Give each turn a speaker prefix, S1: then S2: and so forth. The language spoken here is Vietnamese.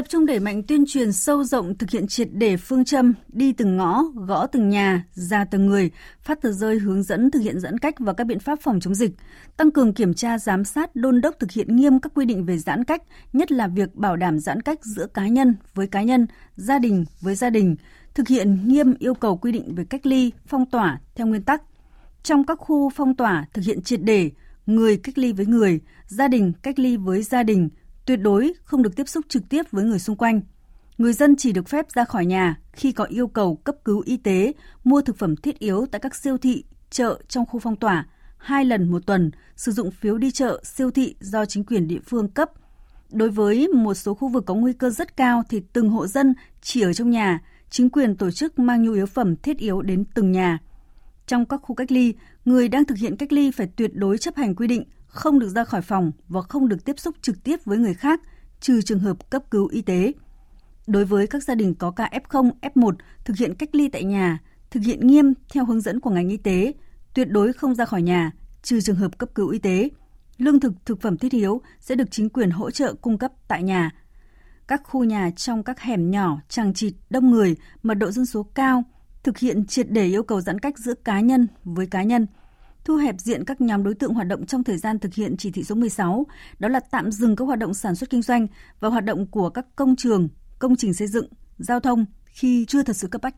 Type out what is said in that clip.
S1: tập trung đẩy mạnh tuyên truyền sâu rộng thực hiện triệt để phương châm đi từng ngõ, gõ từng nhà, ra từng người, phát tờ rơi hướng dẫn thực hiện giãn cách và các biện pháp phòng chống dịch, tăng cường kiểm tra giám sát đôn đốc thực hiện nghiêm các quy định về giãn cách, nhất là việc bảo đảm giãn cách giữa cá nhân với cá nhân, gia đình với gia đình, thực hiện nghiêm yêu cầu quy định về cách ly, phong tỏa theo nguyên tắc. Trong các khu phong tỏa thực hiện triệt để người cách ly với người, gia đình cách ly với gia đình, tuyệt đối không được tiếp xúc trực tiếp với người xung quanh. Người dân chỉ được phép ra khỏi nhà khi có yêu cầu cấp cứu y tế, mua thực phẩm thiết yếu tại các siêu thị, chợ trong khu phong tỏa hai lần một tuần, sử dụng phiếu đi chợ, siêu thị do chính quyền địa phương cấp. Đối với một số khu vực có nguy cơ rất cao thì từng hộ dân chỉ ở trong nhà, chính quyền tổ chức mang nhu yếu phẩm thiết yếu đến từng nhà. Trong các khu cách ly, người đang thực hiện cách ly phải tuyệt đối chấp hành quy định không được ra khỏi phòng và không được tiếp xúc trực tiếp với người khác, trừ trường hợp cấp cứu y tế. Đối với các gia đình có ca F0, F1 thực hiện cách ly tại nhà, thực hiện nghiêm theo hướng dẫn của ngành y tế, tuyệt đối không ra khỏi nhà, trừ trường hợp cấp cứu y tế. Lương thực, thực phẩm thiết yếu sẽ được chính quyền hỗ trợ cung cấp tại nhà. Các khu nhà trong các hẻm nhỏ, tràng trịt, đông người, mật độ dân số cao, thực hiện triệt để yêu cầu giãn cách giữa cá nhân với cá nhân – thu hẹp diện các nhóm đối tượng hoạt động trong thời gian thực hiện chỉ thị số 16, đó là tạm dừng các hoạt động sản xuất kinh doanh và hoạt động của các công trường, công trình xây dựng, giao thông khi chưa thật sự cấp bách.